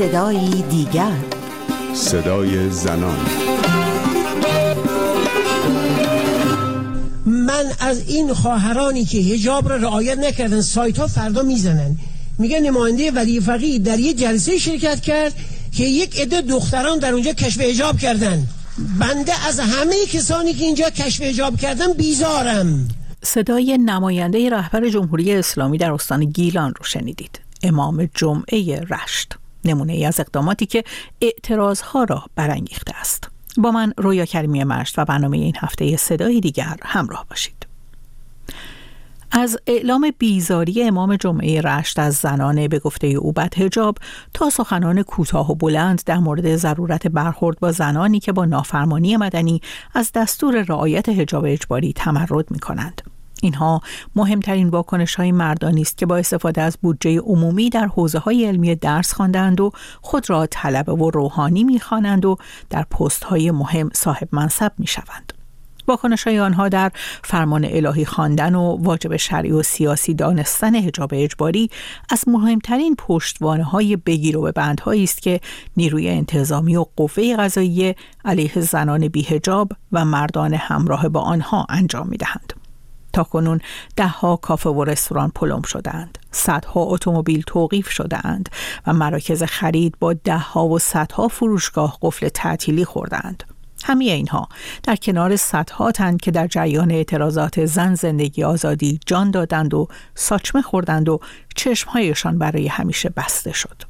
صدایی دیگر. صدای زنان. من از این خواهرانی که هجاب را رعایت نکردن سایت ها فردا می‌زنن. میگه نماینده ولی فقیه در یه جلسه شرکت کرد که یک عده دختران در اونجا کشف هجاب کردن. بنده از همه کسانی که اینجا کشف هجاب کردن بیزارم. صدای نماینده رهبر جمهوری اسلامی در استان گیلان رو شنیدید. امام جمعه رشت. نمونه ای از اقداماتی که اعتراضها را برانگیخته است با من رویا کریمی مشت و برنامه این هفته صدای دیگر همراه باشید از اعلام بیزاری امام جمعه رشت از زنانه به گفته او بد هجاب تا سخنان کوتاه و بلند در مورد ضرورت برخورد با زنانی که با نافرمانی مدنی از دستور رعایت هجاب اجباری تمرد می کنند. اینها مهمترین واکنش های مردانی است که با استفاده از بودجه عمومی در حوزه های علمی درس خواندند و خود را طلبه و روحانی می‌خوانند و در پست های مهم صاحب منصب می شوند. واکنش های آنها در فرمان الهی خواندن و واجب شرعی و سیاسی دانستن حجاب اجباری از مهمترین پشتوانه های بگیر و بندهایی است که نیروی انتظامی و قوه قضایی علیه زنان بیهجاب و مردان همراه با آنها انجام می دهند. تا کنون دهها کافه و رستوران پلم شدند صدها اتومبیل توقیف شدهاند و مراکز خرید با دهها و صدها فروشگاه قفل تعطیلی خوردند همه اینها در کنار صدها تن که در جریان اعتراضات زن زندگی آزادی جان دادند و ساچمه خوردند و چشمهایشان برای همیشه بسته شد.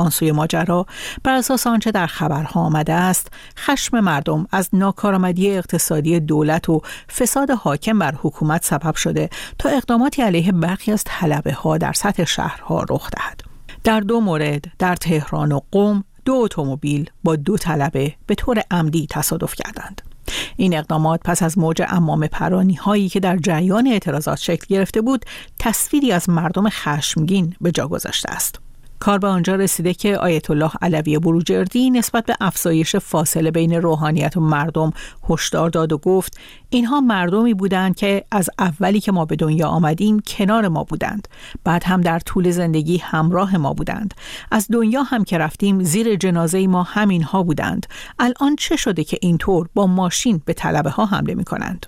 آن سوی ماجرا بر اساس آنچه در خبرها آمده است خشم مردم از ناکارآمدی اقتصادی دولت و فساد حاکم بر حکومت سبب شده تا اقداماتی علیه برخی از طلبه ها در سطح شهرها رخ دهد. در دو مورد در تهران و قم دو اتومبیل با دو طلبه به طور عمدی تصادف کردند. این اقدامات پس از موج امام پرانی هایی که در جریان اعتراضات شکل گرفته بود تصویری از مردم خشمگین به جا گذاشته است. کار به آنجا رسیده که آیت الله علوی بروجردی نسبت به افزایش فاصله بین روحانیت و مردم هشدار داد و گفت اینها مردمی بودند که از اولی که ما به دنیا آمدیم کنار ما بودند. بعد هم در طول زندگی همراه ما بودند. از دنیا هم که رفتیم زیر جنازه ما همینها بودند. الان چه شده که اینطور با ماشین به طلبه ها حمله می کنند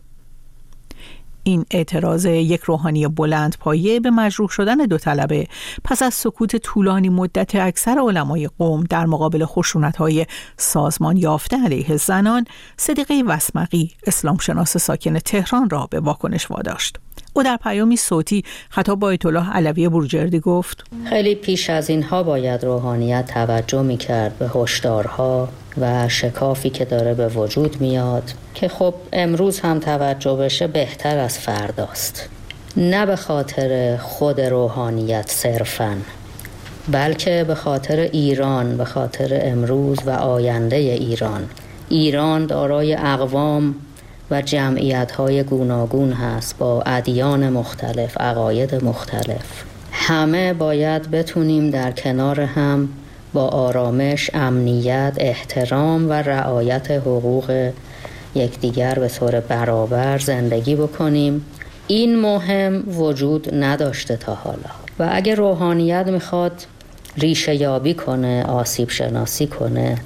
این اعتراض یک روحانی بلند پایه به مجروح شدن دو طلبه پس از سکوت طولانی مدت اکثر علمای قوم در مقابل خشونت های سازمان یافته علیه زنان صدیقه وسمقی اسلام شناس ساکن تهران را به واکنش واداشت. او در پیامی صوتی خطاب با الله علوی بروجردی گفت. خیلی پیش از اینها باید روحانیت توجه می کرد به هشدارها و شکافی که داره به وجود میاد که خب امروز هم توجه بشه بهتر از فرداست. نه به خاطر خود روحانیت صرفا بلکه به خاطر ایران به خاطر امروز و آینده ایران. ایران دارای اقوام و جمعیت های گوناگون هست با ادیان مختلف عقاید مختلف. همه باید بتونیم در کنار هم با آرامش، امنیت، احترام و رعایت حقوق یکدیگر به طور برابر زندگی بکنیم. این مهم وجود نداشته تا حالا. و اگر روحانیت می‌خواد ریشه یابی کنه آسیب شناسی کنه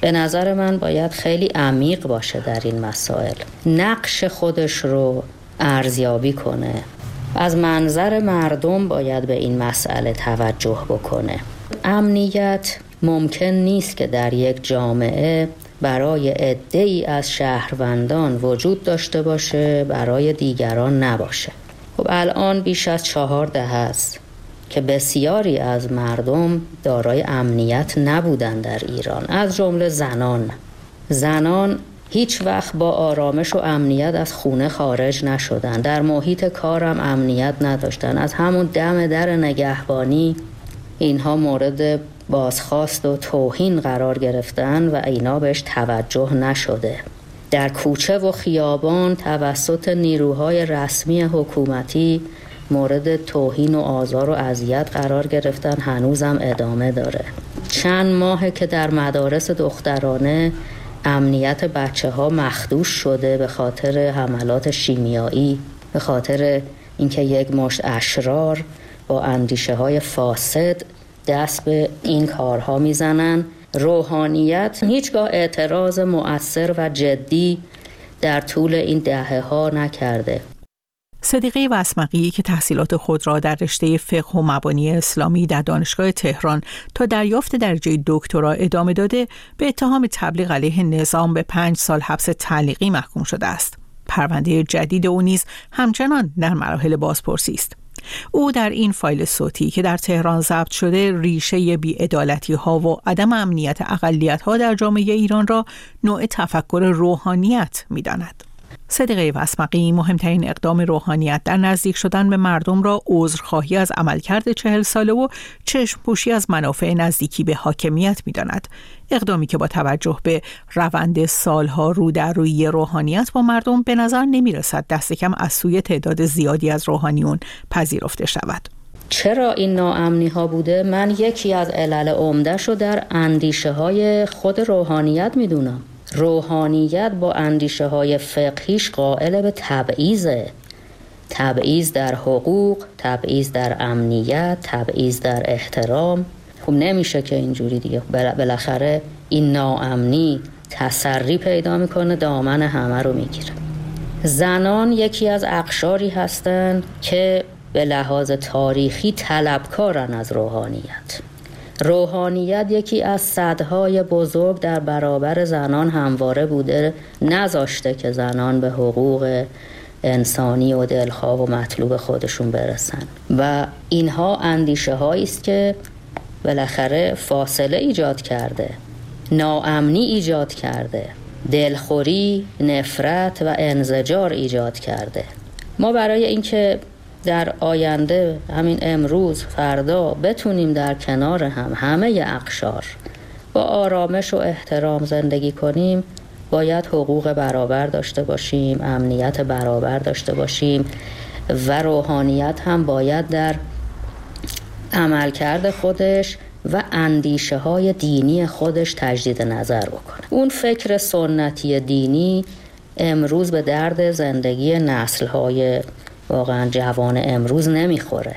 به نظر من باید خیلی عمیق باشه در این مسائل. نقش خودش رو ارزیابی کنه. از منظر مردم باید به این مسئله توجه بکنه. امنیت ممکن نیست که در یک جامعه برای عده ای از شهروندان وجود داشته باشه برای دیگران نباشه. خب الان بیش از چهار ده است. که بسیاری از مردم دارای امنیت نبودن در ایران. از جمله زنان. زنان هیچ وقت با آرامش و امنیت از خونه خارج نشدن در محیط کارم امنیت نداشتن از همون دم در نگهبانی اینها مورد بازخواست و توهین قرار گرفتن و اینا بهش توجه نشده. در کوچه و خیابان توسط نیروهای رسمی حکومتی مورد توهین و آزار و اذیت قرار گرفتن. هنوزم ادامه داره. چند ماه که در مدارس دخترانه امنیت بچه ها مخدوش شده به خاطر حملات شیمیایی به خاطر اینکه یک مشت اشرار با اندیشه های فاسد دست به این کارها می‌زنن. روحانیت هیچگاه اعتراض مؤثر و جدی در طول این دهه ها نکرده. صدیقه وسمقی که تحصیلات خود را در رشته فقه و مبانی اسلامی در دانشگاه تهران تا دریافت درجه دکترا ادامه داده به اتهام تبلیغ علیه نظام به پنج سال حبس تعلیقی محکوم شده است. پرونده جدید او نیز همچنان در مراحل بازپرسی است. او در این فایل صوتی که در تهران ضبط شده ریشه بیعدالتی ها و عدم امنیت اقلیت ها در جامعه ایران را نوع تفکر روحانیت می داند. صدقه وسمقی مهمترین اقدام روحانیت در نزدیک شدن به مردم را عذرخواهی از عملکرد چهل ساله و چشم پوشی از منافع نزدیکی به حاکمیت می داند. اقدامی که با توجه به روند سالها رو در روی روحانیت با مردم به نظر نمی رسد دست کم از سوی تعداد زیادی از روحانیون پذیرفته شود. چرا این ناامنی ها بوده؟ من یکی از علل عمده شو در اندیشه های خود روحانیت می‌دونم. روحانیت با اندیشه های فقهیش قائل به تبعیزه تبعیض در حقوق تبعیض در امنیت تبعیض در احترام. خب نمیشه که اینجوری دیگه. بالاخره این ناامنی تسری پیدا می‌کنه دامن همه رو می‌گیره. زنان یکی از اقشاری هستند که به لحاظ تاریخی طلبکارن از روحانیت. روحانیت یکی از صدهای بزرگ در برابر زنان همواره بوده نذاشته که زنان به حقوق انسانی و دلخواه و مطلوب خودشون برسن. و اینها اندیشه است که بالاخره فاصله ایجاد کرده ناامنی ایجاد کرده دلخوری نفرت و انزجار ایجاد کرده. ما برای اینکه در آینده همین امروز فردا بتونیم در کنار هم همه اقشار با آرامش و احترام زندگی کنیم. باید حقوق برابر داشته باشیم امنیت برابر داشته باشیم و روحانیت هم باید در عملکرد خودش و اندیشه های دینی خودش تجدید نظر بکنه. اون فکر سنتی دینی امروز به درد زندگی نسل های واقعا جوان امروز نمی‌خوره.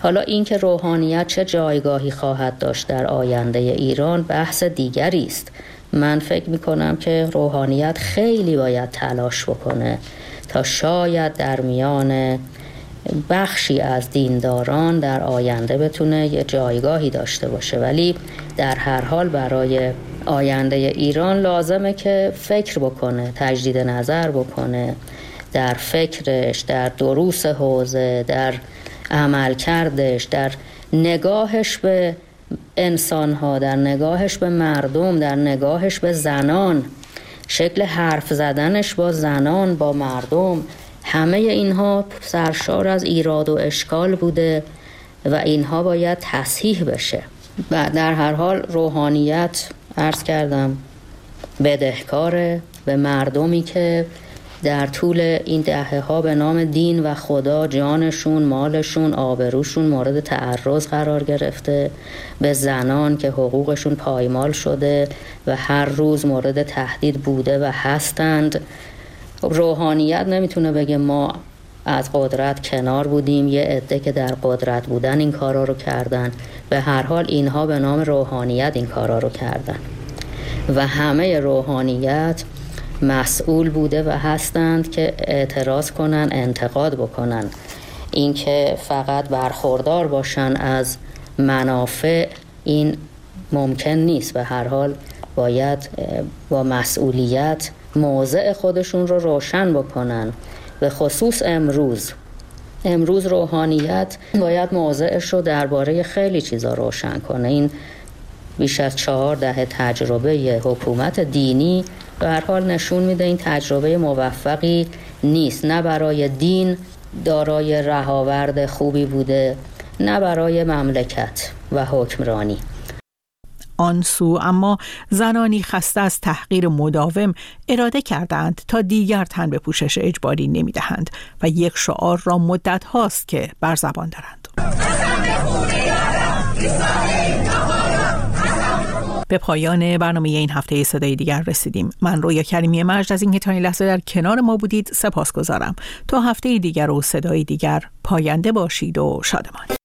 حالا اینکه روحانیت چه جایگاهی خواهد داشت در آینده ایران بحث دیگری است. من فکر می کنم که روحانیت خیلی باید تلاش بکنه تا شاید در میان بخشی از دینداران در آینده بتونه یه جایگاهی داشته باشه. ولی در هر حال برای آینده ایران لازمه که فکر بکنه تجدید نظر بکنه. در فکرش در دروس حوزه در عمل کردش در نگاهش به انسان ها در نگاهش به مردم در نگاهش به زنان. شکل حرف زدنش با زنان با مردم همه اینها سرشار از ایراد و اشکال بوده و اینها باید تصحیح بشه. و در هر حال روحانیت عرض کردم بدهکاره به مردمی که در طول این دهه ها به نام دین و خدا جانشون مالشون آبروشون مورد تعرض قرار گرفته. به زنان که حقوقشون پایمال شده و هر روز مورد تهدید بوده و هستند. روحانیت نمی‌تونه بگه ما از قدرت کنار بودیم یه عده که در قدرت بودن این کارا رو کردن. به هر حال اینها به نام روحانیت این کارا رو کردن. و همه روحانیت مسئول بوده و هستند که اعتراض کنن انتقاد بکنن. اینکه فقط برخوردار باشن از منافع این ممکن نیست. به هر حال باید با مسئولیت موضع خودشون رو روشن بکنن. به خصوص امروز. امروز روحانیت باید موضعش رو درباره خیلی چیزا روشن کنه. این بیش از چهار دهه تجربه حکومت دینی به هر حال نشون میده این تجربه موفقی نیست. نه برای دین دارای رهاورد خوبی بوده نه برای مملکت و حکمرانی. آن سو اما زنانی خسته از تحقیر مداوم اراده کردند تا دیگر تن به پوشش اجباری نمی‌دهند و یک شعار را مدت هاست که بر زبان دارند. به پایان برنامه این هفته صدای دیگر رسیدیم. من رویا کریمی مجد از اینکه تا این لحظه در کنار ما بودید سپاس گذارم تا هفته دیگر و صدای دیگر پاینده باشید و شادمان.